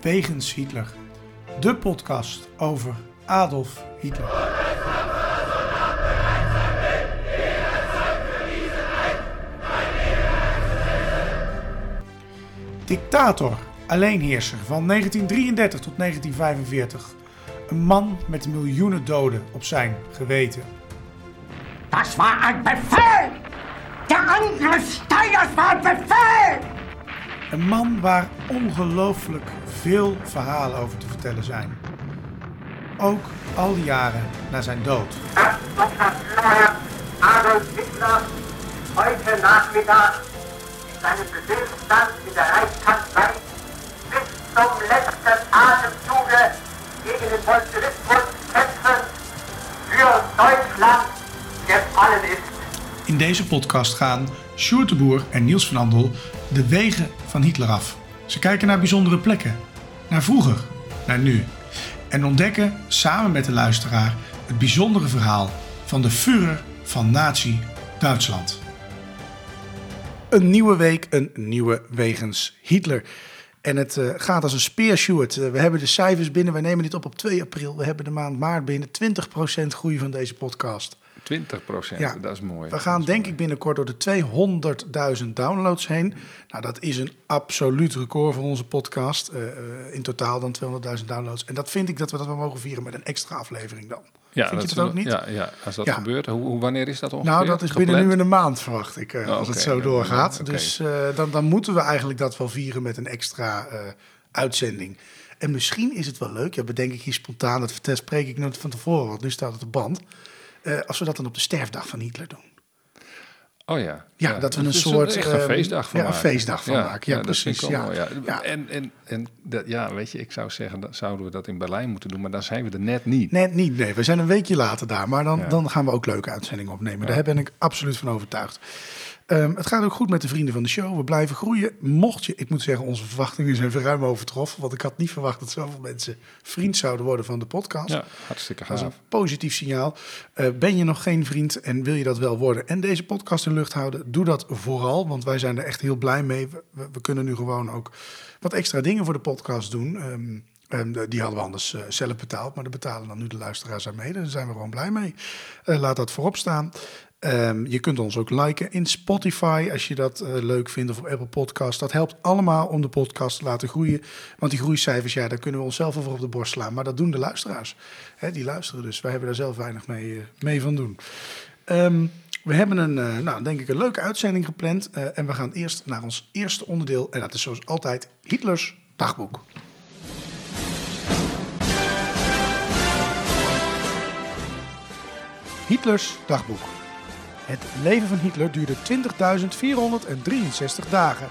Wegens Hitler. De podcast over Adolf Hitler. Dictator, alleenheerser van 1933 tot 1945. Een man met miljoenen doden op zijn geweten. Das war ein Befehl! Der Angriff Steiners war ein Befehl! Een man waar ongelooflijk veel verhalen over te vertellen zijn. Ook al die jaren na zijn dood. Herr Adolf Hitler heute Nachmittag in seinem Befehlsstand in der Reichskanzlei bis zum letzten Atemzuge gegen den Bolschewismus kämpfen für Deutschland gefallen ist. In deze podcast gaan Sjoerd en Niels van Andel de wegen van Hitler af. Ze kijken naar bijzondere plekken, naar vroeger, naar nu. En ontdekken samen met de luisteraar het bijzondere verhaal van de Führer van Nazi Duitsland. Een nieuwe week, een nieuwe wegens Hitler. En het eh, gaat als een speer. Eh, we hebben de cijfers binnen. We nemen dit op op 2 april. We hebben de maand maart binnen. 20% groei van deze podcast. 20 procent, Ja. dat is mooi. We gaan denk mooi. ik binnenkort door de 200.000 downloads heen. Nou, dat is een absoluut record voor onze podcast. Eh, eh, in totaal dan 200.000 downloads. En dat vind ik dat we dat wel mogen vieren met een extra aflevering dan. Ja, vind je dat ook niet? Ja, ja als dat Ja. gebeurt, hoe, wanneer is dat ongeveer? Nou, dat is binnen nu een maand, verwacht ik, eh, Oh, als het zo Ja, doorgaat. Dus dan, dan moeten we eigenlijk dat wel vieren met een extra uitzending. En misschien is het wel leuk, ja, bedenk ik hier spontaan, dat spreek ik nooit van tevoren, want nu staat het op band. Eh, als we dat dan op de sterfdag van Hitler doen. Oh ja. Ja, dat we een soort, echt een ehm, feestdag van ja, een maken. feestdag van maken. Ja, vind ik precies, ja. Ja. En, en, en dat, ja, weet je, ik zou zeggen, dat zouden we dat in Berlijn moeten doen, maar dan zijn we er net niet. Net niet, nee. We zijn een weekje later daar. Maar dan, Ja. dan gaan we ook leuke uitzendingen opnemen. Daar ben ik absoluut van overtuigd. Ehm, het gaat ook goed met de vrienden van de show. We blijven groeien. Mocht je, ik moet zeggen, onze verwachtingen zijn ruim overtroffen. Want ik had niet verwacht dat zoveel mensen vriend zouden worden van de podcast. Ja, hartstikke Dat is gaaf. een positief signaal. Eh, ben je nog geen vriend en wil je dat wel worden en deze podcast in lucht houden, doe dat vooral, want wij zijn er echt heel blij mee. We, we- we kunnen nu gewoon ook wat extra dingen voor de podcast doen. Ehm, ehm, die hadden we anders eh, zelf betaald, maar daar betalen dan nu de luisteraars aan mee. Daar zijn we gewoon blij mee. Eh, laat dat voorop staan. Ehm, je kunt ons ook liken in Spotify als je dat eh, leuk vindt of op Apple Podcast. Dat helpt allemaal om de podcast te laten groeien. Want die groeicijfers, ja, daar kunnen we onszelf over op de borst slaan. Maar dat doen de luisteraars. Hè, die luisteren dus. Wij hebben daar zelf weinig mee, eh, mee van doen. Ehm, we hebben een, eh, nou, denk ik, een leuke uitzending gepland. En we gaan eerst naar ons eerste onderdeel. En dat is zoals altijd Hitlers dagboek. Hitlers dagboek. Het leven van Hitler duurde 20.463 dagen.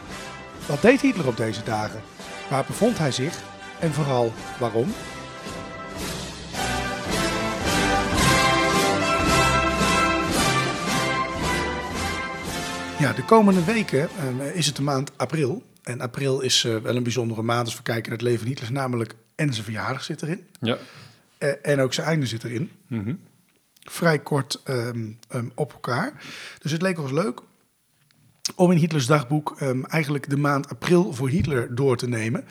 Wat deed Hitler op deze dagen? Waar bevond hij zich? En vooral waarom? Ja, de komende weken eh, is het de maand april. En april is eh, wel een bijzondere maand als we kijken naar het leven van Hitler. Namelijk, en zijn verjaardag zit erin. Ja. Eh, en ook zijn einde zit erin. Mhm. Vrij kort ehm, ehm, op elkaar. Dus het leek ons leuk om in Hitlers dagboek ehm, eigenlijk de maand april voor Hitler door te nemen.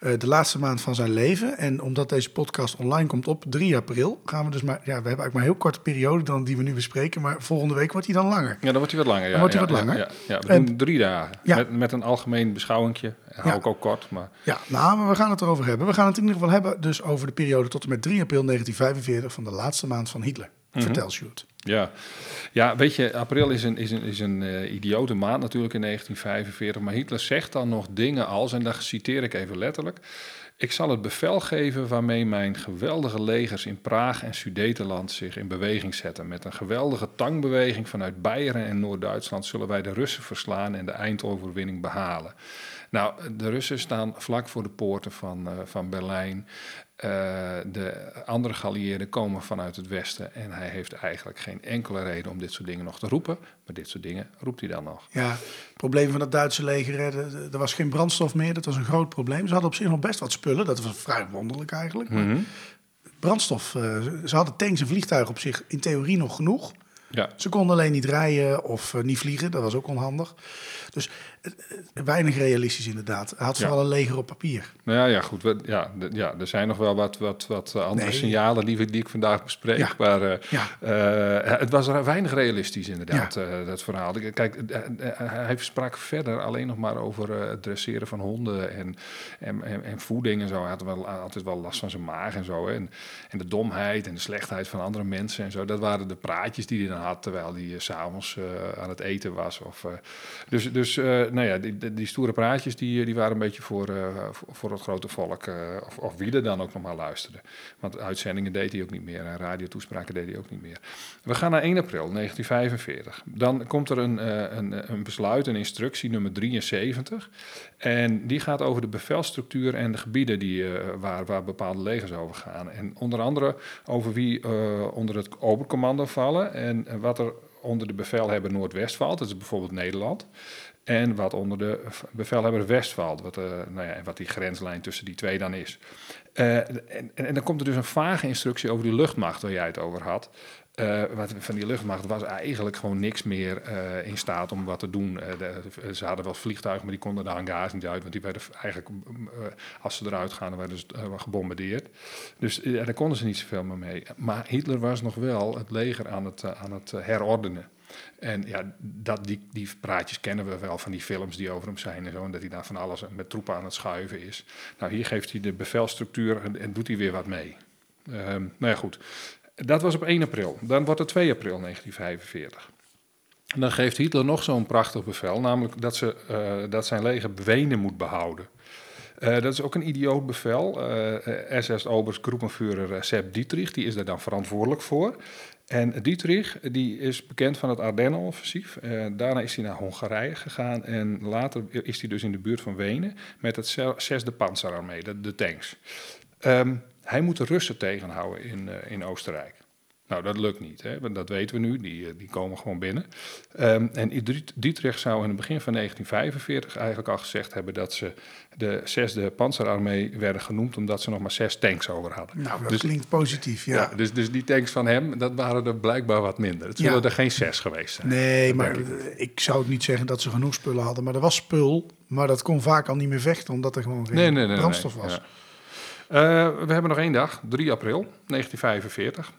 Eh, de laatste maand van zijn leven. En omdat deze podcast online komt op 3 april, gaan we dus maar. Ja, we hebben eigenlijk maar een heel korte periode dan die we nu bespreken. Maar volgende week wordt hij dan langer. Ja, dan wordt hij wat langer. Ja, Dan wordt hij ja, wat langer. Ja, ja, we En- doen drie dagen. Ja. Met, met een algemeen beschouwingje. Hou Ja. ik ook kort, maar Ja, nou, maar we gaan het erover hebben. We gaan het in ieder geval hebben dus over de periode tot en met 3 april 1945 van de laatste maand van Hitler. Vertel, Sjoerd. Ja. ja, weet je, april is een, is een, is een eh, idiote maand natuurlijk in 1945. Maar Hitler zegt dan nog dingen als, en daar citeer ik even letterlijk... Ik zal het bevel geven waarmee mijn geweldige legers in Praag en Sudetenland zich in beweging zetten. Met een geweldige tangbeweging vanuit Beieren en Noord-Duitsland zullen wij de Russen verslaan en de eindoverwinning behalen. Nou, de Russen staan vlak voor de poorten van, eh, van Berlijn. Eh, de andere geallieerden komen vanuit het westen en hij heeft eigenlijk geen enkele reden om dit soort dingen nog te roepen. Maar dit soort dingen roept hij dan nog. Ja, het probleem van het Duitse leger, er was geen brandstof meer. Dat was een groot probleem. Ze hadden op zich nog best wat spullen. Dat was vrij wonderlijk eigenlijk. Maar Mhm. brandstof, eh, ze hadden tanks en vliegtuigen op zich in theorie nog genoeg. Ja. Ze konden alleen niet rijden of eh, niet vliegen, dat was ook onhandig. Dus weinig realistisch inderdaad. Hij had Ja. vooral een leger op papier. Nou ja, ja goed. we- ja, de- ja, er zijn nog wel wat, wat, wat andere Nee. signalen die, die ik vandaag bespreek. Ja. Maar eh, Ja. eh, het was weinig realistisch inderdaad, eh, dat verhaal. Kijk, hij sprak verder alleen nog maar over het dresseren van honden en, en, en, en voeding en zo. Hij had wel, altijd wel last van zijn maag en zo. En, en de domheid en de slechtheid van andere mensen en zo. Dat waren de praatjes die hij dan had terwijl hij s s'avonds aan het eten was. Of, dus dus nou ja, die, die, stoere praatjes die, die waren een beetje voor, eh, voor, het grote volk. eh, of, of wie er dan ook nog maar luisterde. Want uitzendingen deed hij ook niet meer. En radiotoespraken deed hij ook niet meer. We gaan naar 1 april 1945. Dan komt er een, eh, een, een besluit, een instructie nummer 73. En die gaat over de bevelstructuur en de gebieden die, waar, waar bepaalde legers over gaan. En onder andere over wie onder het obercommando vallen en wat er onder de bevelhebber Noordwest valt. Dat is bijvoorbeeld Nederland. En wat onder de bevelhebber West valt. Wat, eh, nou ja, wat die grenslijn tussen die twee dan is. Eh, en, en, en dan komt er dus een vage instructie over die luchtmacht waar jij het over had. Eh, wat, van die luchtmacht was eigenlijk gewoon niks meer eh, in staat om wat te doen. Eh, ze hadden wel vliegtuigen, maar die konden de hangars niet uit. Want die werden eigenlijk, als ze eruit gaan, werden ze gebombardeerd. Dus daar konden ze niet zoveel meer mee. Maar Hitler was nog wel het leger aan het, aan het herordenen. En ja, dat, die, die praatjes kennen we wel van die films die over hem zijn en zo. En dat hij daar van alles met troepen aan het schuiven is. Nou, hier geeft hij de bevelstructuur en, en doet hij weer wat mee. Ehm, nou ja, goed. Dat was op 1 april. Dan wordt het 2 april 1945. En dan geeft Hitler nog zo'n prachtig bevel, namelijk dat, ze, eh, dat zijn leger Wenen moet behouden. Eh, dat is ook een idioot bevel. Eh SS-Oberst-Groepenführer eh, Sepp Dietrich, die is daar dan verantwoordelijk voor. En Dietrich, die is bekend van het Ardennen-offensief. Eh, daarna is hij naar Hongarije gegaan en later is hij dus in de buurt van Wenen met het ze- zesde panzerarmee, de, de tanks. Ehm, hij moet de Russen tegenhouden in, eh, in Oostenrijk. Nou, dat lukt niet, hè? want dat weten we nu, die, eh, die komen gewoon binnen. Ehm, en Diet- Dietrich zou in het begin van 1945 eigenlijk al gezegd hebben dat ze de zesde panzerarmee werden genoemd omdat ze nog maar zes tanks over hadden. Nou, dat Dus- klinkt positief, ja. ja, dus, dus die tanks van hem, dat waren er blijkbaar wat minder. Het zullen Ja. er geen zes geweest zijn. Nee, maar ik. ik zou ook niet zeggen dat ze genoeg spullen hadden. Maar er was spul, maar dat kon vaak al niet meer vechten, omdat er gewoon geen Nee, nee, nee. brandstof nee, was. ja. Eh, we hebben nog één dag, 3 april 1945.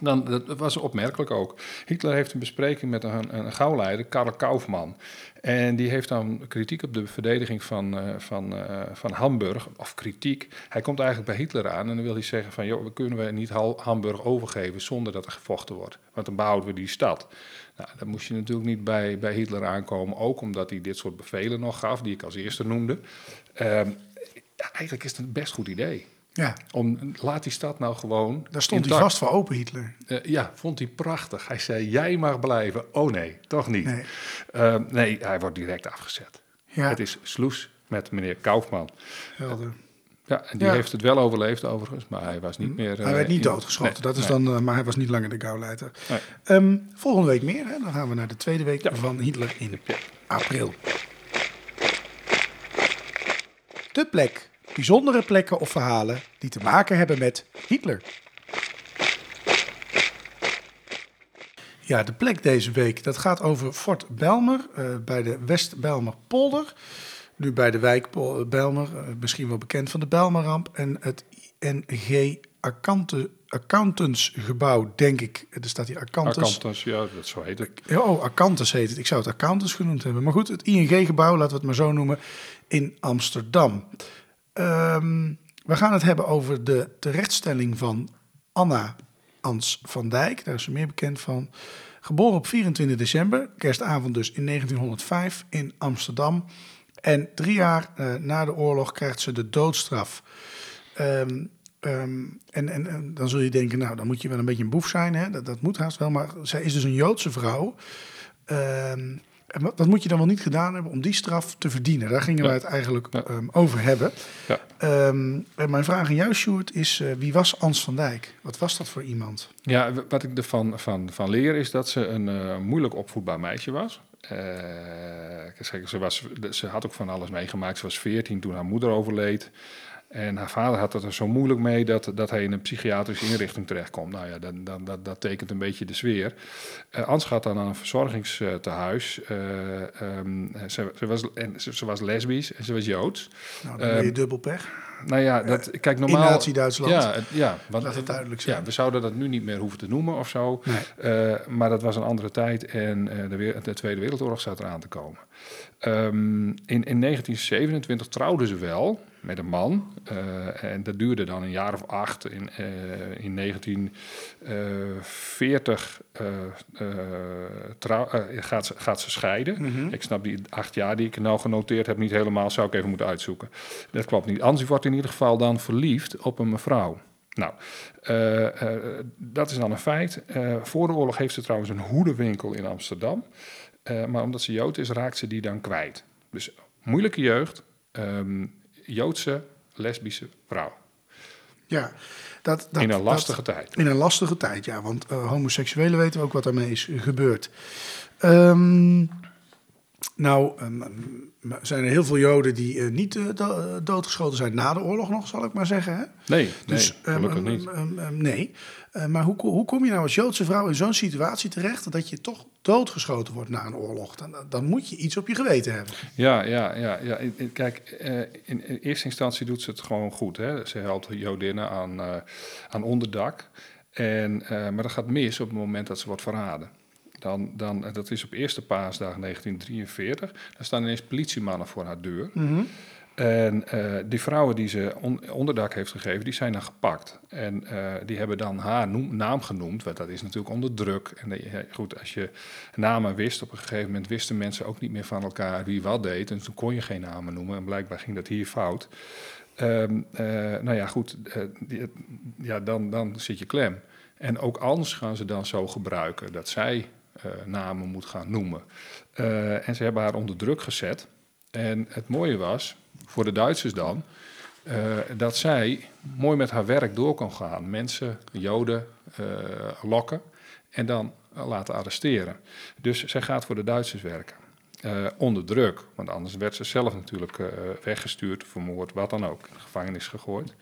Dan, dat was opmerkelijk ook. Hitler heeft een bespreking met een, een gauwleider, Karl Kaufmann. En die heeft dan kritiek op de verdediging van, eh, van, eh, van Hamburg, of kritiek. Hij komt eigenlijk bij Hitler aan en dan wil hij zeggen van... joh, we kunnen we niet Hamburg overgeven zonder dat er gevochten wordt. Want dan behouden we die stad. Nou, dan moest je natuurlijk niet bij, bij Hitler aankomen, ook omdat hij dit soort bevelen nog gaf, die ik als eerste noemde. Ehm, ja, eigenlijk is het een best goed idee. Ja, Om, laat die stad nou gewoon. daar stond hij vast voor open, Hitler. Eh, ja, vond hij prachtig. Hij zei: Jij mag blijven. Oh nee, toch niet. Nee. Nee, nee hij wordt direct afgezet. Ja, Het is sloes met meneer Kaufman. helder. Ja, en die Ja. heeft het wel overleefd overigens, maar hij was niet meer. Hij eh, werd niet doodgeschoten, Nee, dat is nee. dan, eh, maar hij was niet langer de gauwleider. Ehm, volgende week meer, hè? dan gaan we naar de tweede week Ja. van Hitler in april. De plek. Bijzondere plekken of verhalen die te maken hebben met Hitler. Ja, de plek deze week, dat gaat over Fort Belmer eh, bij de West-Belmer polder. Nu bij de wijk Belmer, eh, misschien wel bekend van de Belmerramp. En het ING Account- Accountantsgebouw, denk ik. Er staat hier Accountants. Accountants, ja, dat zo heet het. Oh, Accountants heet het. Ik zou het Accountants genoemd hebben. Maar goed, het ING-gebouw, laten we het maar zo noemen, in Amsterdam. Ehm, we gaan het hebben over de terechtstelling van Anna Ans van Dijk. Daar is ze meer bekend van. Geboren op 24 december, kerstavond dus in 1905 in Amsterdam. En drie jaar eh, na de oorlog krijgt ze de doodstraf. Ehm, ehm, en, en, en dan zul je denken, nou, dan moet je wel een beetje een boef zijn. Hè? Dat, dat moet haast wel. Maar zij is dus een Joodse vrouw. Ehm, en wat, wat moet je dan wel niet gedaan hebben om die straf te verdienen? Daar gingen Ja. we het eigenlijk Ja. ehm, over hebben. Ja. En mijn vraag aan jou, Sjoerd, is eh, wie was Ans van Dijk? Wat was dat voor iemand? Ja, wat ik ervan van, van leer is dat ze een eh, moeilijk opvoedbaar meisje was. Eh, ze, was. Ze had ook van alles meegemaakt. Ze was 14 toen haar moeder overleed. En haar vader had het er zo moeilijk mee dat, dat hij in een psychiatrische inrichting terechtkomt. Nou ja, dan, dan, dat, dat tekent een beetje de sfeer. Uh, Ans gaat dan aan een verzorgingstehuis. Uh, um, ze, ze, was, en ze, ze, was lesbisch en ze was Joods. Nou, dan ben je dubbel pech. Nou ja, dat, kijk, normaal... In Nazi-Duitsland. Ja, ja want, Laat het duidelijk zijn. Ja, we zouden dat nu niet meer hoeven te noemen of zo. Nee. Eh, maar dat was een andere tijd en eh, de, de Tweede Wereldoorlog zat eraan te komen. Ehm, in, in 1927 trouwden ze wel met een man. eh, en dat duurde dan een jaar of acht. In, eh, in 1940 eh, trouw- gaat, ze, gaat ze scheiden. Mhm. Ik snap die acht jaar die ik nou genoteerd heb niet helemaal. Zou ik even moeten uitzoeken. Dat klopt niet. Ansie wordt in ieder geval dan verliefd op een mevrouw. Nou, dat is dan een feit. Voor de oorlog heeft ze trouwens een hoedenwinkel in Amsterdam. Maar omdat ze Jood is, raakt ze die dan kwijt. Dus moeilijke jeugd, ehm, Joodse lesbische vrouw. Ja, dat, dat, in een dat- lastige tijd. In een lastige tijd, ja. Want eh, homoseksuelen weten we ook wat daarmee is gebeurd. Ehm, nou, ehm, zijn er heel veel Joden die eh, niet eh, do- eh, doodgeschoten zijn na de oorlog nog, zal ik maar zeggen. Hè? Nee, Dus, nee gelukkig ehm, niet. ehm, ehm, nee. Maar hoe, hoe kom je nou als Joodse vrouw in zo'n situatie terecht dat je toch doodgeschoten wordt na een oorlog? Dan, dan moet je iets op je geweten hebben. Ja, ja, ja. ja. Kijk, in, in eerste instantie doet ze het gewoon goed. Hè. Ze helpt Jodinnen aan, aan onderdak. En, maar dat gaat mis op het moment dat ze wordt verraden. Dan, dan, en dat is op eerste paasdag 1943. Dan staan ineens politiemannen voor haar deur. En eh, die vrouwen die ze on- onderdak heeft gegeven, die zijn dan gepakt. En eh, die hebben dan haar naam genoemd, want dat is natuurlijk onder druk. En eh, goed, als je namen wist, op een gegeven moment wisten mensen ook niet meer van elkaar wie wat deed. En toen kon je geen namen noemen. En blijkbaar ging dat hier fout. Ehm, eh, nou ja, goed, eh, die- ja, dan, dan zit je klem. En ook anders gaan ze dan zo gebruiken dat zij eh, namen moet gaan noemen. Eh, en ze hebben haar onder druk gezet. En het mooie was, voor de Duitsers dan, eh, dat zij mooi met haar werk door kon gaan. Mensen, Joden, eh, lokken en dan eh, laten arresteren. Dus zij gaat voor de Duitsers werken. Eh, onder druk, want anders werd ze zelf natuurlijk eh, weggestuurd, vermoord, wat dan ook, in de gevangenis gegooid.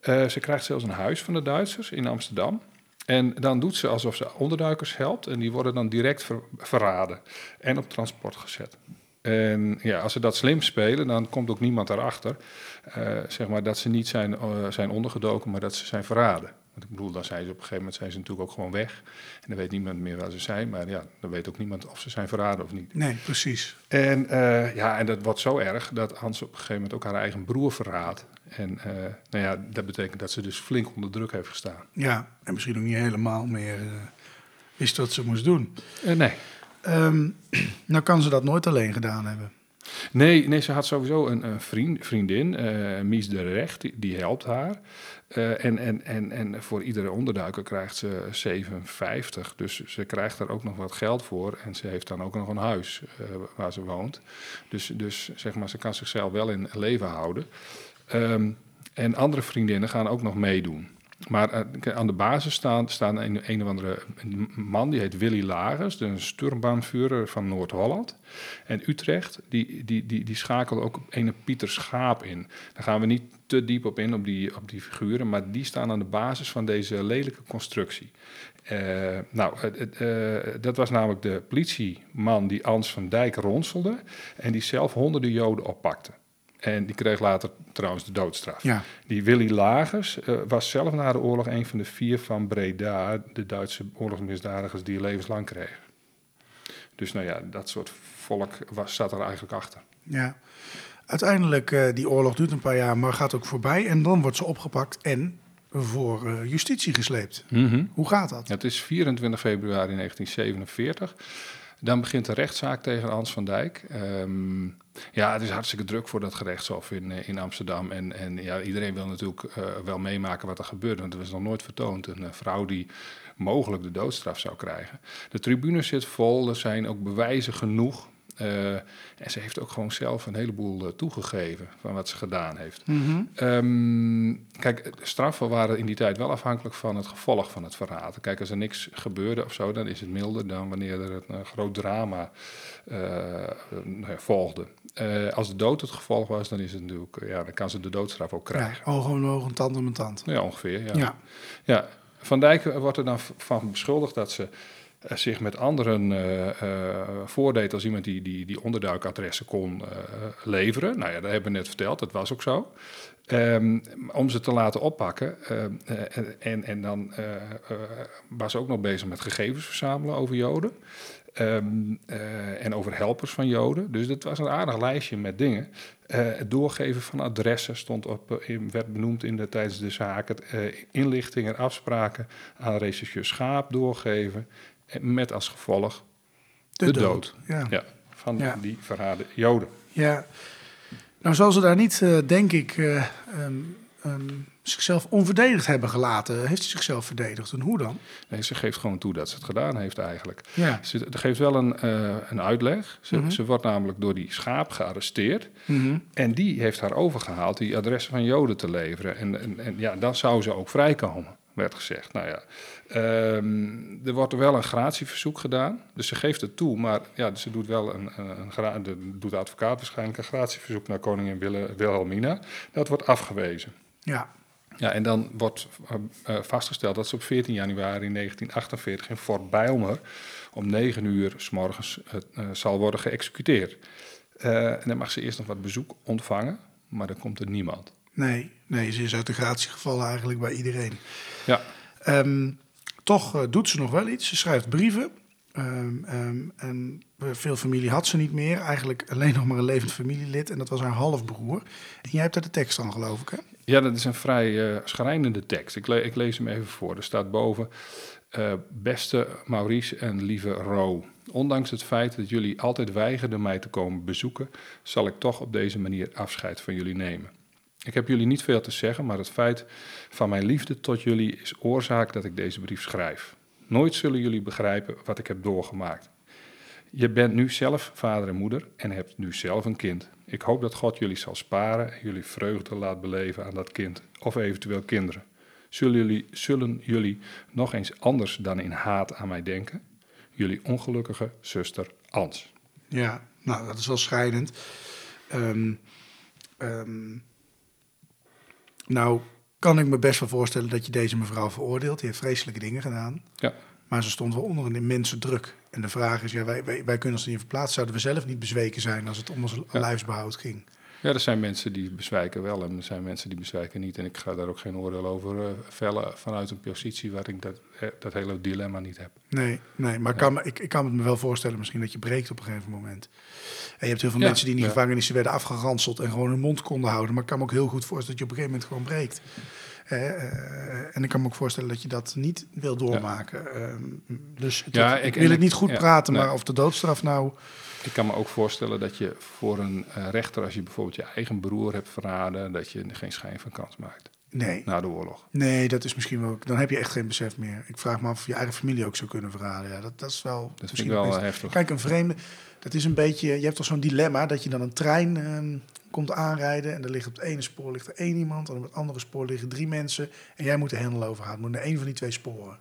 Eh, ze krijgt zelfs een huis van de Duitsers in Amsterdam. En dan doet ze alsof ze onderduikers helpt en die worden dan direct ver- verraden en op transport gezet. En ja, als ze dat slim spelen, dan komt ook niemand erachter. eh zeg maar dat ze niet zijn, eh, zijn ondergedoken, maar dat ze zijn verraden. Want ik bedoel, dan zijn ze op een gegeven moment zijn ze natuurlijk ook gewoon weg. En dan weet niemand meer waar ze zijn. Maar ja, dan weet ook niemand of ze zijn verraden of niet. Nee, precies. En eh, ja, en dat wordt zo erg dat Hans op een gegeven moment ook haar eigen broer verraadt. En eh, nou ja, dat betekent dat ze dus flink onder druk heeft gestaan. Ja, en misschien ook niet helemaal meer eh, wist wat ze moest doen. Eh, nee. Ehm, nou kan ze dat nooit alleen gedaan hebben. Nee, nee, ze had sowieso een, een vriend, vriendin, Mies de Recht, die, die helpt haar. En, en, en, en voor iedere onderduiker krijgt ze 57. Dus ze krijgt daar ook nog wat geld voor. En ze heeft dan ook nog een huis waar ze woont. Dus, dus zeg maar, ze kan zichzelf wel in leven houden. Ehm, en andere vriendinnen gaan ook nog meedoen. Maar eh, aan de basis staan, staan een, een of andere man, die heet Willy Lagers, een sturmbaanvuurder van Noord-Holland. En Utrecht, die, die, die, die schakelde ook een Pieter Schaap in. Daar gaan we niet te diep op in, op die, op die figuren, maar die staan aan de basis van deze lelijke constructie. Eh, nou, eh, dat was namelijk de politieman die Ans van Dijk ronselde en die zelf honderden Joden oppakte. En die kreeg later trouwens de doodstraf. Ja. Die Willy Lagers eh, was zelf na de oorlog een van de vier van Breda, de Duitse oorlogsmisdadigers die levenslang kregen. Dus nou ja, dat soort volk was, zat er eigenlijk achter. Ja. Uiteindelijk, eh die oorlog duurt een paar jaar, maar gaat ook voorbij. En dan wordt ze opgepakt en voor eh, justitie gesleept. Hoe gaat dat? Het is 24 februari 1947. Dan begint de rechtszaak tegen Hans van Dijk. Ehm, ja, het is hartstikke druk voor dat gerechtshof in, eh, in Amsterdam. En, en ja, iedereen wil natuurlijk eh, wel meemaken wat er gebeurt. Want er was nog nooit vertoond. Een eh, vrouw die mogelijk de doodstraf zou krijgen. De tribune zit vol. Er zijn ook bewijzen genoeg. Eh, en ze heeft ook gewoon zelf een heleboel eh, toegegeven van wat ze gedaan heeft. Mhm. Ehm, kijk, straffen waren in die tijd wel afhankelijk van het gevolg van het verraad. Kijk, als er niks gebeurde of zo, dan is het milder dan wanneer er een, groot drama eh, nou volgde. Eh, als de dood het gevolg was, dan is het natuurlijk, ja, dan kan ze de doodstraf ook krijgen. Ja, oog om oog en tand om tand. Ja, ongeveer. Ja. Ja. Ja. Van Dijk wordt er dan van beschuldigd dat ze eh, zich met anderen eh, eh, voordeed als iemand die, die, die onderduikadressen kon eh, leveren. Nou ja, dat hebben we net verteld, dat was ook zo. Ehm, om ze te laten oppakken. eh, eh, en, en dan eh, eh, was ze ook nog bezig met gegevens verzamelen over Joden. Ehm, eh, en over helpers van Joden. Dus dat was een aardig lijstje met dingen. Eh, het doorgeven van adressen stond op, eh, werd benoemd in de, tijdens de zaak. Eh, inlichtingen, afspraken aan rechercheur Schaap doorgeven. Met als gevolg de, dood. Ja. Ja, van Ja. die verraden Joden. Ja, nou zal ze daar niet, eh, denk ik, eh, ehm, ehm, zichzelf onverdedigd hebben gelaten. Heeft ze zichzelf verdedigd en hoe dan? Nee, ze geeft gewoon toe dat ze het gedaan heeft eigenlijk. Ja. Ze geeft wel een, eh, een uitleg. Ze, Mhm. ze wordt namelijk door die schaap gearresteerd. Mhm. En die heeft haar overgehaald die adressen van Joden te leveren. En, en, en ja, dan zou ze ook vrijkomen, werd gezegd. Nou ja, ehm, er wordt wel een gratieverzoek gedaan. Dus ze geeft het toe, maar ja, ze doet wel een, een, doet de advocaat waarschijnlijk een gratieverzoek naar koningin Wilhelmina. Dat wordt afgewezen. Ja. Ja, en dan wordt eh, eh, vastgesteld dat ze op 14 januari 1948 in Fort Bijlmer om 9 uur s morgens eh, zal worden geëxecuteerd. En dan mag ze eerst nog wat bezoek ontvangen, maar dan komt er niemand. Nee, nee, ze is uit de gratie gevallen eigenlijk bij iedereen. Ja, Ehm, toch eh, doet ze nog wel iets. Ze schrijft brieven. Ehm, ehm, en veel familie had ze niet meer. Eigenlijk alleen nog maar een levend familielid. En dat was haar halfbroer. En jij hebt daar de tekst aan, geloof ik, hè? ja dat is een vrij eh schrijnende tekst. Ik, le- ik lees hem even voor. Er staat boven... eh, beste Maurice en lieve Ro, ondanks het feit dat jullie altijd weigerden mij te komen bezoeken, zal ik toch op deze manier afscheid van jullie nemen. Ik heb jullie niet veel te zeggen, maar het feit van mijn liefde tot jullie is oorzaak dat ik deze brief schrijf. Nooit zullen jullie begrijpen wat ik heb doorgemaakt. Je bent nu zelf vader en moeder en hebt nu zelf een kind. Ik hoop dat God jullie zal sparen en jullie vreugde laat beleven aan dat kind of eventueel kinderen. Zullen jullie, zullen jullie nog eens anders dan in haat aan mij denken? Jullie ongelukkige zuster Ans. Ja, nou, dat is wel schrijnend. Ehm, ehm, nou, kan ik me best wel voorstellen dat je deze mevrouw veroordeelt. Die heeft vreselijke dingen gedaan. Ja. Maar ze stond wel onder een immense druk. En de vraag is, ja, wij, wij, wij kunnen ons niet verplaatsen. Zouden we zelf niet bezweken zijn als het om ons Ja. lijfsbehoud ging? Ja, er zijn mensen die bezwijken wel en er zijn mensen die bezwijken niet. En ik ga daar ook geen oordeel over eh, vellen vanuit een positie waar ik dat, eh, dat hele dilemma niet heb. Nee, nee maar ik kan, me, ik, ik kan het me wel voorstellen misschien dat je breekt op een gegeven moment. En je hebt heel veel Ja, mensen die in die gevangenissen werden afgeranseld en gewoon hun mond konden houden. Maar ik kan me ook heel goed voorstellen dat je op een gegeven moment gewoon breekt. Eh, en ik kan me ook voorstellen dat je dat niet wil doormaken. Ehm, dus het- Ja, ik, ik- wil het niet goed praten, maar of de doodstraf nou... Ik kan me ook voorstellen dat je voor een eh, rechter, als je bijvoorbeeld je eigen broer hebt verraden, dat je geen schijn van kans maakt Nee, na de oorlog. nee, dat is misschien wel... Dan heb je echt geen besef meer. Ik vraag me af of je eigen familie ook zou kunnen verraden. Ja, dat, dat is wel... Dat vind misschien wel heftig. Kijk, een vreemde, dat is een beetje. Je hebt toch zo'n dilemma dat je dan een trein ehm, komt aanrijden. En er ligt op het ene spoor ligt er één iemand. En op het andere spoor liggen drie mensen. En jij moet de hendel overhalen. Moet naar één van die twee sporen.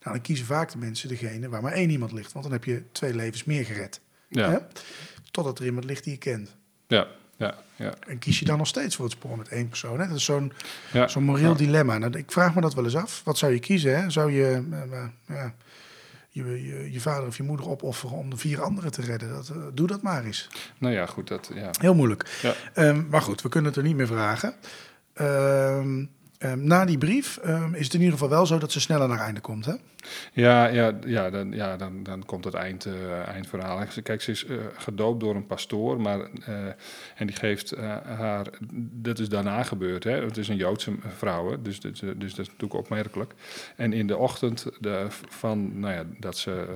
Nou, dan kiezen vaak de mensen degene waar maar één iemand ligt. Want dan heb je twee levens meer gered. Hè? Ja, Totdat er iemand ligt die je kent. ja, ja, ja. En kies je dan nog steeds voor het spoor met één persoon. Hè? Dat is zo'n ja. zo'n moreel dilemma. Nou, ik vraag me dat wel eens af. Wat zou je kiezen? Hè? Zou je, ja, je, je je vader of je moeder opofferen om de vier anderen te redden? Dat, eh, doe dat maar eens. Nou ja, goed, dat, ja. Heel moeilijk. Ja. Ehm, maar goed, we kunnen het er niet meer vragen. Ehm, ehm, na die brief ehm, is het in ieder geval wel zo dat ze sneller naar einde komt. Hè? Ja, ja, ja, dan, ja dan, dan komt het eind, eh, eindverhaal. Kijk, ze is eh, gedoopt door een pastoor, maar, eh, en die geeft haar... Dat is daarna gebeurd, hè. Het is een Joodse vrouw, dus, dus, dus dat is natuurlijk opmerkelijk. En in de ochtend de, van, nou ja, dat ze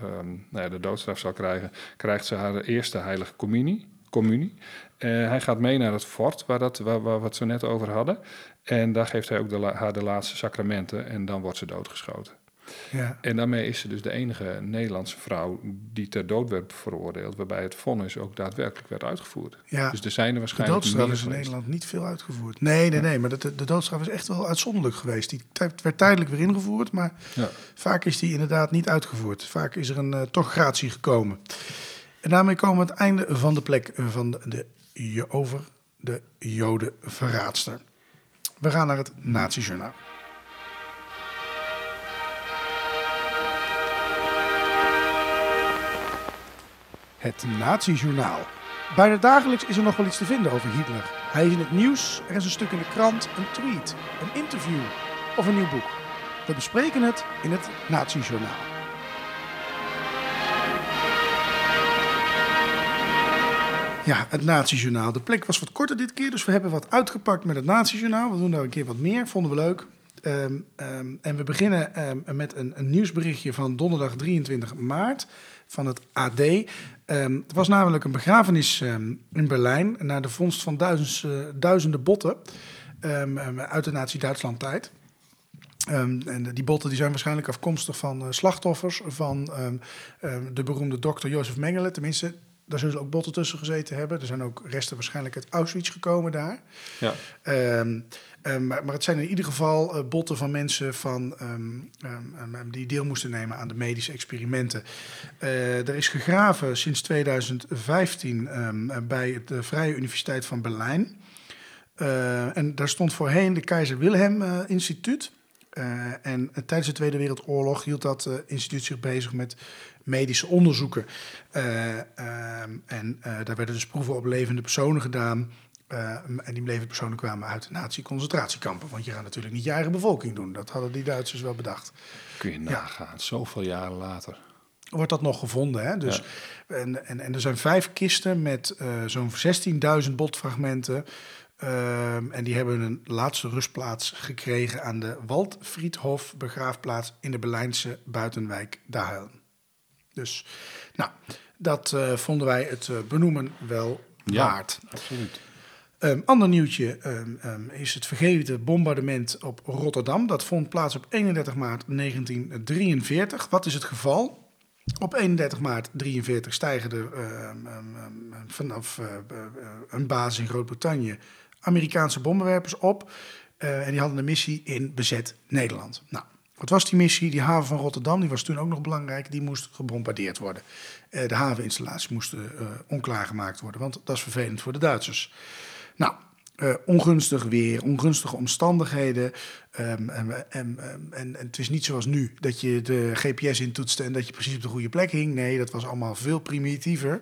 ehm, nou ja, de doodstraf zal krijgen... krijgt ze haar eerste heilige communie. communie. Eh, hij gaat mee naar het fort, waar, dat, waar, waar we het zo net over hadden. En daar geeft hij ook de, haar de laatste sacramenten en dan wordt ze doodgeschoten. Ja. En daarmee is ze dus de enige Nederlandse vrouw die ter dood werd veroordeeld, waarbij het vonnis ook daadwerkelijk werd uitgevoerd. Ja. Dus er zijn er De waarschijnlijk doodstraf is in. Nederland niet veel uitgevoerd. Nee, nee, nee. Maar de, de doodstraf is echt wel uitzonderlijk geweest. Die werd tijdelijk weer ingevoerd, maar Ja. vaak is die inderdaad niet uitgevoerd. Vaak is er een eh, toch gratie gekomen. En daarmee komen we het einde van de plek van de, de, je over de Jodenverraadster. We gaan naar het Nazi-journaal. Het Nazi-journaal. Bijna dagelijks is er nog wel iets te vinden over Hitler. Hij is in het nieuws, er is een stuk in de krant, een tweet, een interview of een nieuw boek. We bespreken het in het Nazi-journaal. Ja, het Nazi-journaal. De plek was wat korter dit keer, dus we hebben wat uitgepakt met het Nazi-journaal. We doen daar een keer wat meer, vonden we leuk. Ehm, ehm, en we beginnen ehm, met een, een nieuwsberichtje van donderdag 23 maart van het AD. Het was namelijk een begrafenis in Berlijn na de vondst van duizends, eh, duizenden botten uit de Nazi-Duitsland tijd. Ehm, en die botten die zijn waarschijnlijk afkomstig van eh, slachtoffers van de beroemde dokter Jozef Mengele. Tenminste, daar zullen ook botten tussen gezeten hebben. Er zijn ook resten waarschijnlijk uit Auschwitz gekomen daar. Ja. Ehm, ehm, maar, maar het zijn in ieder geval eh, botten van mensen van, ehm, die deel moesten nemen aan de medische experimenten. Eh, er is gegraven sinds 2015 ehm, bij de Vrije Universiteit van Berlijn. Eh, en daar stond voorheen de Keizer Wilhelm eh, Instituut. Eh, en eh, tijdens de Tweede Wereldoorlog hield dat eh, instituut zich bezig met medische onderzoeken. Eh, ehm, en eh, daar werden dus proeven op levende personen gedaan. Eh, en die levende personen kwamen uit nazi-concentratiekampen. Want je gaat natuurlijk niet je eigen bevolking doen. Dat hadden die Duitsers wel bedacht. Kun je nagaan, zoveel jaren later. Wordt dat nog gevonden, hè? Dus, en, en, en er zijn vijf kisten met eh, zo'n 16.000 botfragmenten. Ehm, en die hebben een laatste rustplaats gekregen aan de Waldfriedhof begraafplaats in de Berlijnse buitenwijk Dahlem. Dus, nou, dat eh, vonden wij het eh, benoemen wel Ja. waard. Absoluut. Een ander nieuwtje ehm, ehm, is het vergeten bombardement op Rotterdam. Dat vond plaats op 31 maart 1943. Wat is het geval? Op 31 maart 43 stijgen er vanaf eh, een basis in Groot-Brittannië Amerikaanse bommenwerpers op. En die hadden een missie in bezet Nederland. Nou, wat was die missie? Die haven van Rotterdam, die was toen ook nog belangrijk, die moest gebombardeerd worden. Eh, de haveninstallaties moesten eh, onklaargemaakt worden, want dat is vervelend voor de Duitsers. Nou, eh, ongunstig weer, ongunstige omstandigheden. Ehm, en, en, en, en het is niet zoals nu, dat je de GPS intoetste en dat je precies op de goede plek hing. Nee, dat was allemaal veel primitiever.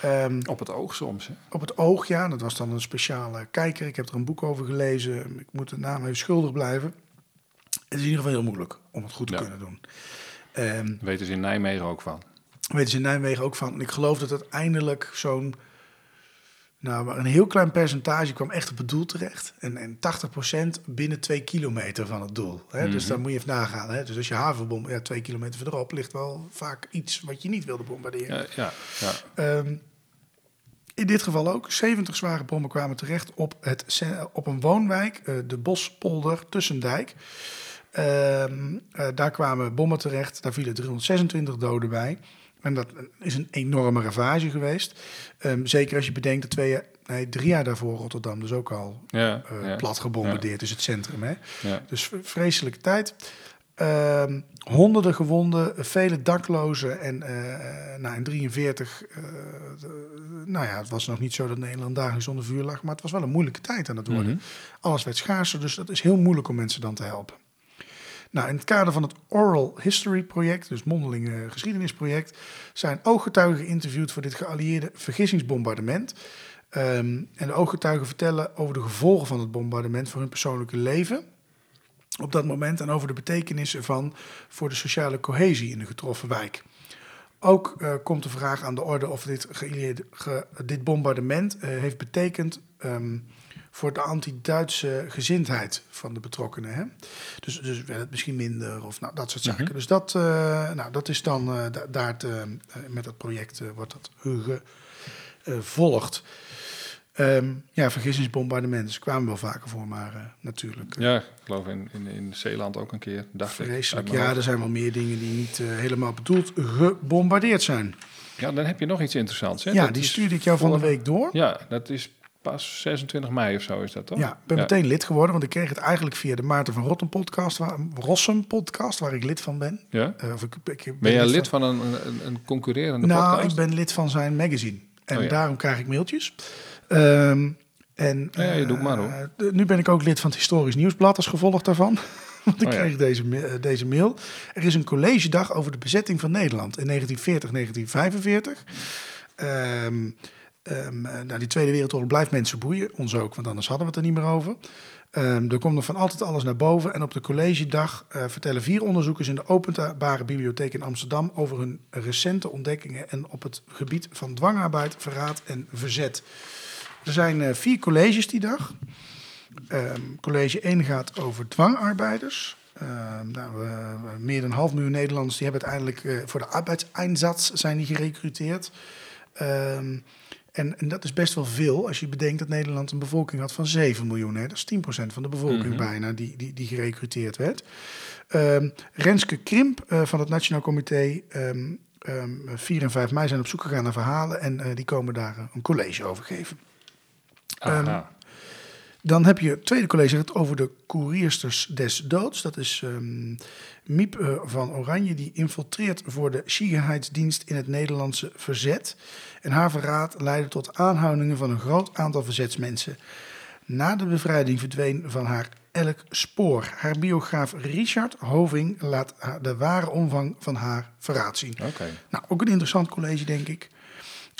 Ehm, Op het oog soms. Hè? op het oog, ja, dat was dan een speciale kijker. Ik heb er een boek over gelezen. Ik moet de naam even schuldig blijven. Het is in ieder geval heel moeilijk om het goed te Ja. kunnen doen. Ehm, Weten ze in Nijmegen ook van. weten ze in Nijmegen ook van. En ik geloof dat uiteindelijk zo'n... Nou, maar een heel klein percentage kwam echt op het doel terecht. En, en 80% binnen twee kilometer van het doel. Hè? Dus daar moet je even nagaan. Hè? Dus als je havenbom, ja, twee kilometer verderop ligt wel vaak iets wat je niet wilde bombarderen. Ja, ja, ja. Ehm, in dit geval ook. 70 zware bommen kwamen terecht op, het, ce- op een woonwijk, eh, de Bospolder Tussendijk. Ehm, eh, daar kwamen bommen terecht. Daar vielen 326 doden bij. En dat is een enorme ravage geweest. Ehm, zeker als je bedenkt dat twee, nee, drie jaar daarvoor Rotterdam dus ook al ja, eh, ja. plat gebombardeerd is, het centrum. Hè? Dus vreselijke tijd. Ehm, honderden gewonden, vele daklozen. En eh, nou, in 43, eh, de- nou ja, het was nog niet zo dat Nederland dagelijks onder vuur lag. Maar het was wel een moeilijke tijd aan het worden. Mhm. Alles werd schaarser, dus dat is heel moeilijk om mensen dan te helpen. Nou, in het kader van het Oral History Project, dus mondeling geschiedenisproject, zijn ooggetuigen geïnterviewd voor dit geallieerde vergissingsbombardement. Ehm, en de ooggetuigen vertellen over de gevolgen van het bombardement voor hun persoonlijke leven op dat moment en over de betekenis ervan voor de sociale cohesie in de getroffen wijk. Ook eh, komt de vraag aan de orde of dit, ge- dit bombardement eh, heeft betekend ehm, voor de anti-Duitse gezindheid van de betrokkenen. Hè? Dus, dus werd het misschien minder of nou, dat soort zaken. Dus dat, eh, nou, dat is dan da- daar te, met dat project wordt dat gevolgd. Ehm, ja, vergissingsbombardementen. Ze kwamen wel vaker voor, maar eh, natuurlijk. eh, Ja, ik geloof in, in, in Zeeland ook een keer. Dacht. Vreselijk. Ja, er zijn wel meer dingen die niet eh, helemaal bedoeld gebombardeerd zijn. ja, dan heb je nog iets interessants. Hè? Ja, Dat die stuurde ik jou van de week door. Ja, dat is pas 26 mei of zo is dat toch? Ja, ik ben meteen lid geworden, want ik kreeg het eigenlijk via de Maarten van Rotten podcast, waar, Rossum podcast, waar ik lid van ben. Ja? Of ik, ik ben, Ben jij lid van een, een, een concurrerende Nou, podcast? ik ben lid van zijn magazine. En Oh ja. daarom krijg ik mailtjes. Ehm, en, Ja, je doet maar, hoor. eh, nu ben ik ook lid van het Historisch Nieuwsblad als gevolg daarvan. Want ik Oh ja. kreeg deze, eh, deze mail. Er is een collegedag over de bezetting van Nederland in 1940, 1945. Ehm, ehm, eh, nou, die Tweede Wereldoorlog blijft mensen boeien. Ons ook, want anders hadden we het er niet meer over. Ehm, er komt nog van altijd alles naar boven. En op de collegedag vertellen vier onderzoekers in de Openbare Bibliotheek in Amsterdam over hun recente ontdekkingen en op het gebied van dwangarbeid, verraad en verzet. Er zijn eh, vier colleges die dag. Ehm, college 1 gaat over dwangarbeiders. Ehm, nou, we- we- meer dan een half miljoen Nederlanders die hebben uiteindelijk eh, voor de arbeidseinsatz zijn die gerecruiteerd. Ehm, en, en dat is best wel veel als je bedenkt dat Nederland een bevolking had van 7 miljoen. Hè? Dat is 10% van de bevolking Mhm. bijna die, die, die gerecruiteerd werd. Renske Krimp eh, van het Nationaal Comité, ehm, ehm, 4 en 5 mei zijn op zoek gegaan naar verhalen en die komen daar een college over geven. Aha. Dan heb je het tweede college het over de koeriersters des doods. Dat is ehm, Miep eh, van Oranje, die infiltreert voor de Sicherheidsdienst in het Nederlandse verzet. En haar verraad leidde tot aanhoudingen van een groot aantal verzetsmensen. Na de bevrijding verdween van haar elk spoor. Haar biograaf Richard Hoving laat de ware omvang van haar verraad zien. Oké. Nou, ook een interessant college, denk ik.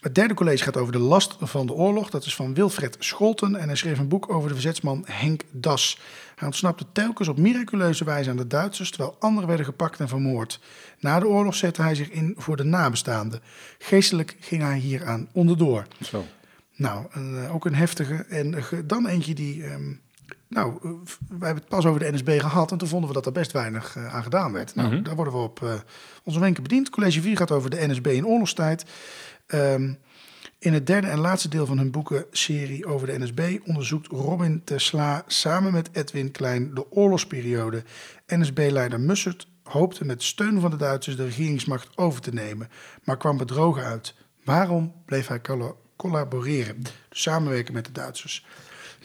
Het derde college gaat over de last van de oorlog. Dat is van Wilfred Scholten. En hij schreef een boek over de verzetsman Henk Das. Hij ontsnapte telkens op miraculeuze wijze aan de Duitsers... terwijl anderen werden gepakt en vermoord. Na de oorlog zette hij zich in voor de nabestaanden. Geestelijk ging hij hieraan onderdoor. Zo. Nou, een, eh, ook een heftige. En eh, dan eentje die... ehm, nou, eh, wij hebben het pas over de NSB gehad... en toen vonden we dat er best weinig aan gedaan werd. Nou, Mhm. daar worden we op onze wenken bediend. College 4 gaat over de NSB in oorlogstijd. Ehm, in het derde en laatste deel van hun boekenserie over de NSB... onderzoekt Robin Tesla samen met Edwin Klein de oorlogsperiode. NSB-leider Mussert hoopte met steun van de Duitsers... de regeringsmacht over te nemen, maar kwam bedrogen uit. Waarom bleef hij collaboreren? Dus samenwerken met de Duitsers.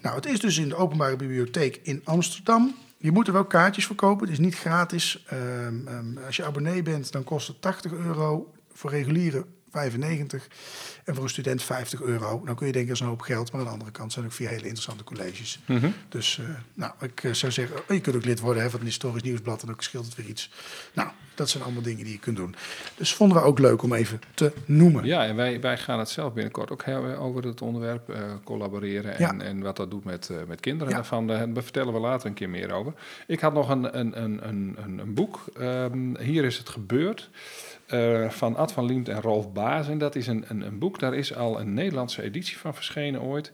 Nou, het is dus in de openbare bibliotheek in Amsterdam. Je moet er wel kaartjes voor kopen. Het is niet gratis. Ehm, ehm, als je abonnee bent, dan kost het 80 euro. Voor reguliere 95. En voor een student 50 euro. Dan kun je denken, dat is een hoop geld. Maar aan de andere kant zijn ook vier hele interessante colleges. Mhm. Dus eh, nou, ik eh, zou zeggen, oh, je kunt ook lid worden hè, van het Historisch Nieuwsblad. En ook scheelt het weer iets. Nou, dat zijn allemaal dingen die je kunt doen. Dus vonden we ook leuk om even te noemen. Ja, en wij, wij gaan het zelf binnenkort ook hebben over het onderwerp eh, collaboreren Ja. en, en wat dat doet met, met kinderen. Ja. Daarvan daar vertellen we later een keer meer over. Ik had nog een, een, een, een, een, een boek. Ehm, Hier is het gebeurd. Eh, van Ad van Liemt en Rolf Baas. En dat is een, een, een boek, daar is al een Nederlandse editie van verschenen ooit.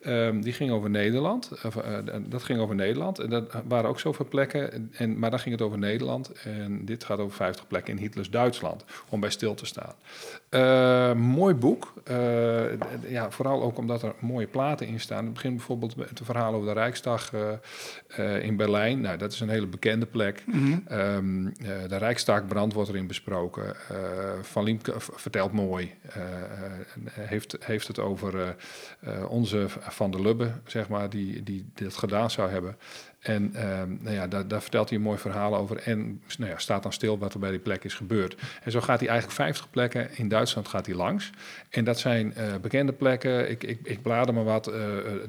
Ehm, die ging over Nederland. Of, eh, dat ging over Nederland. En dat waren ook zoveel plekken. En, maar dan ging het over Nederland. En dit gaat over 50 plekken in Hitlers Duitsland. Om bij stil te staan. Eh, mooi boek. Eh, ja, vooral ook omdat er mooie platen in staan. Het begint bijvoorbeeld met een verhaal over de Rijksdag in Berlijn. Nou, dat is een hele bekende plek. Ehm, eh, de Rijksdagbrand wordt erin besproken. Eh, Van Liemke vertelt mooi. eh, eh, heeft, heeft het over onze Van der Lubbe, zeg maar, die, die dit gedaan zou hebben. En ehm, nou ja, daar, daar vertelt hij een mooi verhaal over. En nou ja, staat dan stil wat er bij die plek is gebeurd. En zo gaat hij eigenlijk 50 plekken in Duitsland gaat hij langs. En dat zijn bekende plekken. Ik, ik, ik blader maar wat.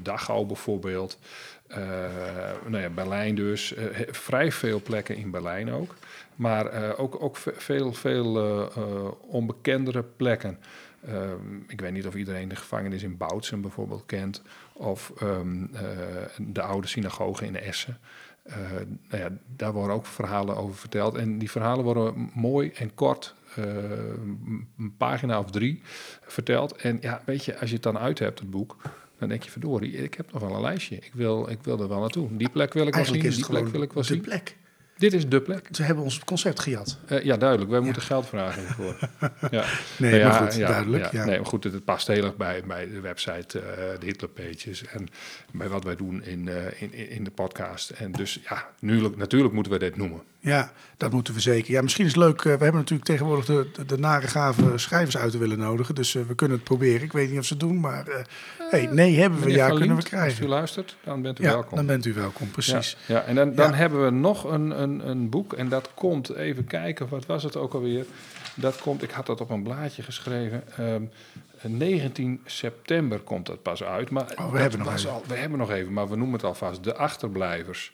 Dachau bijvoorbeeld. Eh, nou ja, Berlijn dus. Eh, vrij veel plekken in Berlijn ook. Maar eh, ook, ook ve- veel, veel onbekendere plekken. Ehm, ik weet niet of iedereen de gevangenis in Bautzen bijvoorbeeld kent. Of ehm, eh, de oude synagoge in Essen. Nou ja, daar worden ook verhalen over verteld. En die verhalen worden mooi en kort, een pagina of drie, verteld. En ja, weet je, als je het dan uit hebt, het boek, dan denk je, verdorie, ik heb nog wel een lijstje. Ik wil, ik wil er wel naartoe. Die plek wil ik wel zien, die plek wil ik wel de zien. plek. Dit is de plek. Ze hebben ons concept gejat. Eh, ja, duidelijk. Wij moeten geld vragen hiervoor. ja. Nee, Nou maar goed, duidelijk, ja. Nee, maar goed, het, het past heel erg bij, bij de website, eh, de Hitlerpages en bij wat wij doen in, eh, in, in de podcast. En dus ja, nu, natuurlijk moeten we dit noemen. Ja, dat moeten we zeker. Ja, misschien is het leuk. we hebben natuurlijk tegenwoordig de, de, de nare gave schrijvers uit te willen nodigen. Dus we kunnen het proberen. Ik weet niet of ze het doen, maar eh, hey, nee hebben we. Ja, kunnen we Lient, Als u krijgen. luistert, dan bent u Ja, welkom. dan bent u welkom, precies. Ja, ja. en dan, dan Ja. hebben we nog een, een, een boek en dat komt, even kijken, wat was het ook alweer? Dat komt, ik had dat op een blaadje geschreven, ehm, 19 september komt dat pas uit. Maar Oh, we hebben nog even. Al, we hebben nog even, maar we noemen het alvast de achterblijvers.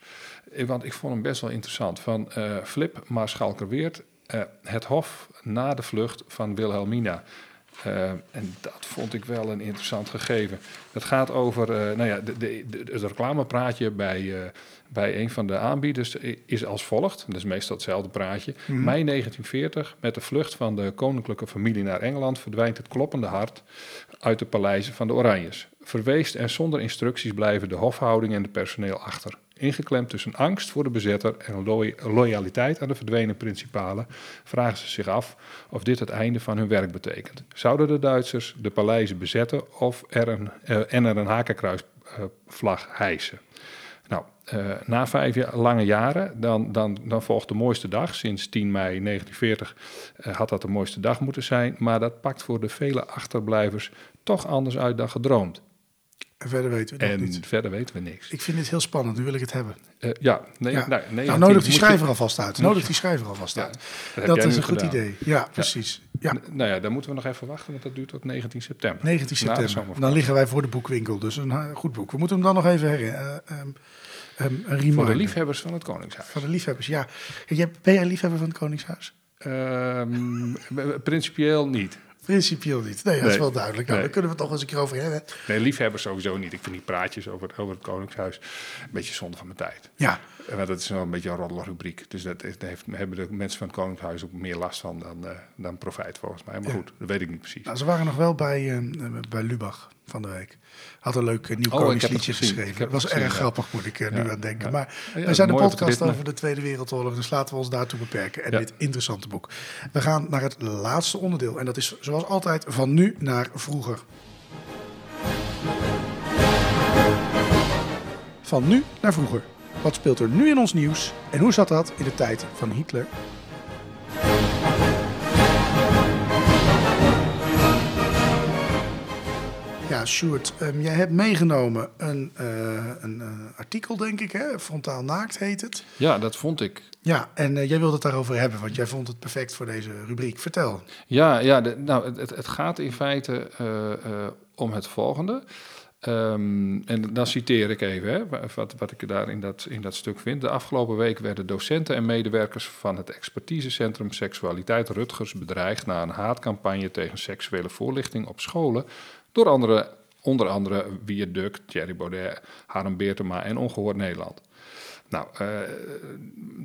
Eh, Want ik vond hem best wel interessant. Van eh, Flip Maarschalkerweert, eh, het hof na de vlucht van Wilhelmina. Eh, en dat vond ik wel een interessant gegeven. Het gaat over, eh, nou ja, de, de, de- het reclamepraatje bij, eh, bij een van de aanbieders is als volgt. Dat is meestal hetzelfde praatje. Mei 1940, met de vlucht van de koninklijke familie naar Engeland, verdwijnt het kloppende hart uit de paleizen van de Oranjes. Verweest en zonder instructies blijven de hofhouding en de personeel achter. Ingeklemd tussen angst voor de bezetter en loy- loyaliteit aan de verdwenen principalen, vragen ze zich af of dit het einde van hun werk betekent. Zouden de Duitsers de paleizen bezetten of er een, eh, en er een hakenkruisvlag hijsen? Nou, eh, na vijf lange jaren, dan, dan, dan volgt de mooiste dag. Sinds 10 mei 1940 eh, had dat de mooiste dag moeten zijn. Maar dat pakt voor de vele achterblijvers toch anders uit dan gedroomd. En verder weten we nog En niet. verder weten we niks. Ik vind dit heel spannend. Nu wil ik het hebben. Eh, ja, nee, Ja. nou, nee, nou, nodig die je- schrijver alvast uit. Nodig die schrijver alvast Ja, uit. Dat is een goed idee. Ja, precies. Ja, Nou ja, dan moeten we nog even wachten, want dat duurt tot 19 september. 19 Na de september. Dan liggen wij voor de boekwinkel. Dus een eh, goed boek. We moeten hem dan nog even herinneren. eh, ehm, ehm, een reminder. Voor de liefhebbers van het Koningshuis. Van de liefhebbers, ja. Ben jij liefhebber van het Koningshuis? Ehm, principieel niet. Principieel niet. Nee, dat is Nee. wel duidelijk. Nou, Nee. daar kunnen we het toch eens een keer over hebben. Nee, liefhebbers sowieso niet. Ik vind die praatjes over, over het Koningshuis een beetje zonde van mijn tijd. Ja, Eh, Want dat is wel een beetje een roddelrubriek. Dus dat heeft, daar hebben de mensen van het Koningshuis ook meer last van dan, eh, dan profijt volgens mij. Maar Ja. goed, dat weet ik niet precies. nou, ze waren nog wel bij, eh, bij Lubach van de week. Had een leuk eh, nieuw Oh, geschreven. Dat was gezien, erg ja. grappig, moet ik er Ja, nu aan denken. ja. Maar wij zijn een podcast over de Tweede Wereldoorlog, dus laten we ons daartoe beperken. En dit interessante boek. We gaan naar het laatste onderdeel. En dat is zoals altijd van nu naar vroeger. Van nu naar vroeger. Wat speelt er nu in ons nieuws en hoe zat dat in de tijd van Hitler? Ja, Sjoerd, ehm, jij hebt meegenomen een, eh, een eh, artikel, denk ik, hè? Frontaal Naakt heet het. Ja, dat vond ik. Ja, en eh, jij wilde het daarover hebben, want jij vond het perfect voor deze rubriek. Vertel. Ja, ja de- nou, het, het, gaat in feite om het volgende. Ehm, en dan citeer ik even hè, wa- wat, wat ik daar in dat, in dat stuk vind. De afgelopen week werden docenten en medewerkers van het expertisecentrum Seksualiteit Rutgers bedreigd na een haatcampagne tegen seksuele voorlichting op scholen door andere, onder andere Wierduk, Thierry Baudet, Harm Beertema en Ongehoord Nederland. Nou, eh,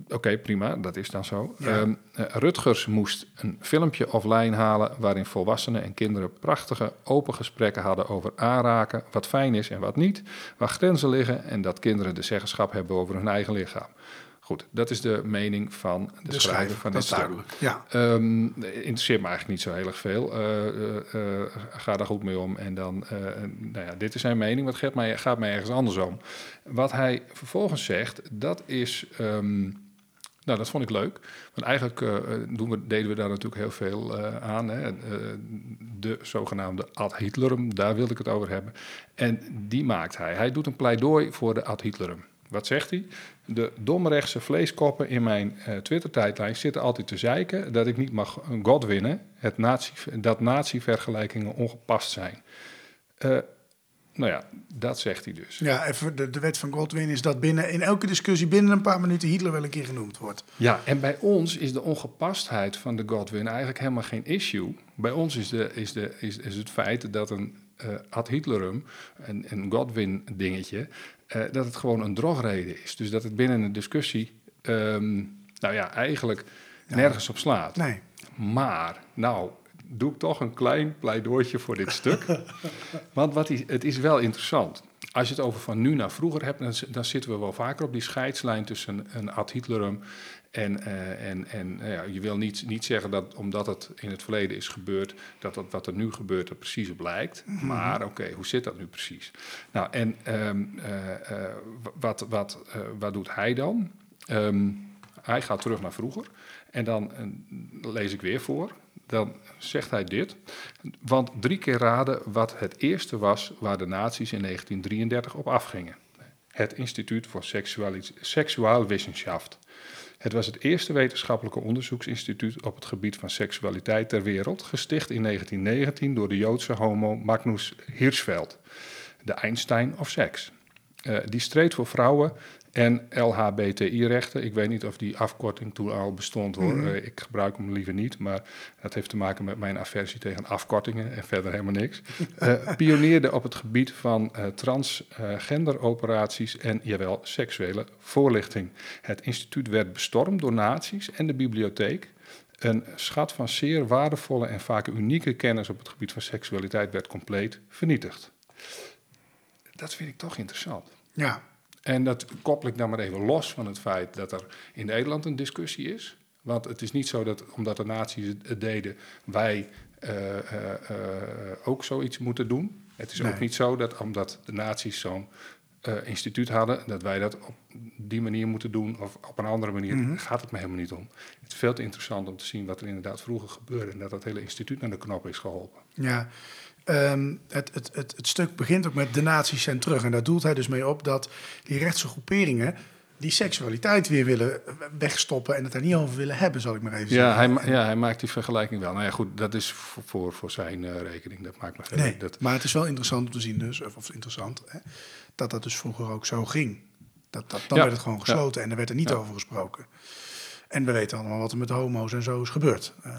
oké, prima, dat is dan zo. Ja. Ehm, eh, Rutgers moest een filmpje offline halen waarin volwassenen en kinderen prachtige open gesprekken hadden over aanraken, wat fijn is en wat niet, waar grenzen liggen en dat kinderen de zeggenschap hebben over hun eigen lichaam. Goed, dat is de mening van de, De schrijver van dit stuk. Ja, Ehm, interesseert me eigenlijk niet zo heel erg veel. Eh, ga daar goed mee om. En dan, nou ja, dit is zijn mening. Wat gaat mij, gaat mij ergens anders om. Wat hij vervolgens zegt, dat is. ehm, nou, dat vond ik leuk. Want eigenlijk doen we, deden we daar natuurlijk heel veel aan. Hè. De zogenaamde ad Hitlerum, daar wilde ik het over hebben. En die maakt hij. Hij doet een pleidooi voor de ad Hitlerum. Wat zegt hij? De domrechtse vleeskoppen in mijn eh, Twitter-tijdlijn zitten altijd te zeiken dat ik niet mag God winnen, het nazi, dat nazi-vergelijkingen ongepast zijn. Eh, nou ja, dat zegt hij dus. ja even de, de wet van Godwin is dat binnen in elke discussie binnen een paar minuten Hitler wel een keer genoemd wordt. Ja, en bij ons is de ongepastheid van de Godwin eigenlijk helemaal geen issue. Bij ons is, de, is, de, is, is het feit dat een eh, ad Hitlerum, een, een Godwin-dingetje, eh, dat het gewoon een drogreden is. Dus dat het binnen een discussie, ehm, nou ja, eigenlijk nergens op slaat. Nee. Maar, nou, doe ik toch een klein pleidooitje voor dit stuk. Want wat is, het is wel interessant. als je het over van nu naar vroeger hebt, dan, dan zitten we wel vaker op die scheidslijn tussen een ad Hitlerum en, uh, en, en nou ja, je wil niet, niet zeggen dat omdat het in het verleden is gebeurd, dat, dat wat er nu gebeurt er precies op lijkt. Mhm. Maar oké, hoe zit dat nu precies? Nou, en um, uh, uh, wat, wat, wat doet hij dan? Um, hij gaat terug naar vroeger. En dan lees ik weer voor. Dan zegt hij dit. Want drie keer raden wat het eerste was waar de nazi's in 1933 op afgingen. Het Instituut voor Seksuaalwissenschaft. Het was het eerste wetenschappelijke onderzoeksinstituut op het gebied van seksualiteit ter wereld, gesticht in 1919 door de Joodse homo Magnus Hirschfeld, de Einstein of seks. Uh, die streed voor vrouwen en LHBTI-rechten. Ik weet niet of die afkorting toen al bestond hoor. Mm -hmm. uh, ik gebruik hem liever niet, maar dat heeft te maken met mijn aversie tegen afkortingen en verder helemaal niks. Uh, pioneerde op het gebied van transgenderoperaties en jawel, seksuele voorlichting. Het instituut werd bestormd door nazi's en de bibliotheek. Een schat van zeer waardevolle en vaak unieke kennis op het gebied van seksualiteit werd compleet vernietigd. Dat vind ik toch interessant. Ja. En dat koppel ik dan maar even los van het feit dat er in Nederland een discussie is. Want het is niet zo dat omdat de nazi's het deden, wij uh, uh, uh, ook zoiets moeten doen. Het is nee. ook niet zo dat omdat de nazi's zo'n instituut hadden, dat wij dat op die manier moeten doen of op een andere manier. Mm -hmm. gaat het me helemaal niet om. Het is veel te interessant om te zien wat er inderdaad vroeger gebeurde en dat dat hele instituut naar de knop is geholpen. Ja, Um, het, het, het, het, stuk begint ook met de nazi's zijn terug. En daar doelt hij dus mee op dat die rechtse groeperingen die seksualiteit weer willen wegstoppen en het daar niet over willen hebben, zal ik maar even ja, zeggen. Hij, ja, hij maakt die vergelijking wel. Nou ja, goed, dat is voor, voor, voor zijn uh, rekening. Dat maakt me verder. Nee, dat... maar het is wel interessant om te zien dus, of interessant, hè, dat dat dus vroeger ook zo ging. Dat, dat, dan Ja, werd het gewoon gesloten en er werd er niet over gesproken. En we weten allemaal wat er met homo's en zo is gebeurd. Uh,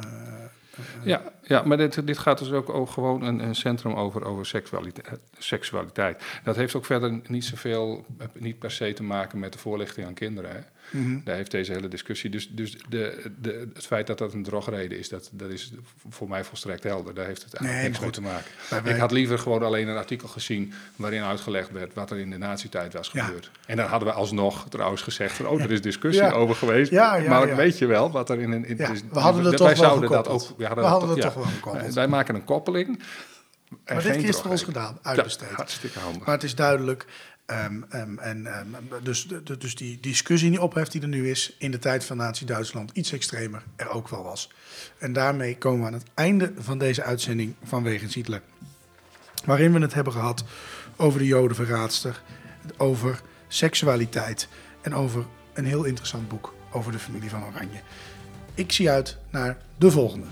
Ja, ja maar dit, dit gaat dus ook, gewoon een, een centrum over, over seksualiteit, seksualiteit. Dat heeft ook verder niet zoveel, niet per se te maken met de voorlichting aan kinderen. Hè. Mhm. Daar heeft deze hele discussie. Dus, dus de, de, het feit dat dat een drogreden is, dat, dat is voor mij volstrekt helder. Daar heeft het eigenlijk Nee, niks mee te maken. Maar wij- Ik had liever gewoon alleen een artikel gezien waarin uitgelegd werd wat er in de nazi-tijd was Ja. gebeurd. En dan hadden we alsnog trouwens gezegd van, oh, er is discussie Ja. over geweest. Ja, maar weet je wel wat er in een... We hadden het toch wel dat gekoppeld. ook, We hadden het toch wel gekoppeld. Wij maken een koppeling. Maar dit is voor ons gedaan, uitbesteed. Ja, hartstikke handig. Maar het is duidelijk. ehm, ehm, en, ehm, dus, de- de- dus die discussie, die ophef die er nu is, in de tijd van Nazi-Duitsland iets extremer, er ook wel was. En daarmee komen we aan het einde van deze uitzending van Wegens Hitler. Waarin we het hebben gehad over de Jodenverraadster, over seksualiteit en over een heel interessant boek over de familie van Oranje. Ik zie uit naar de volgende.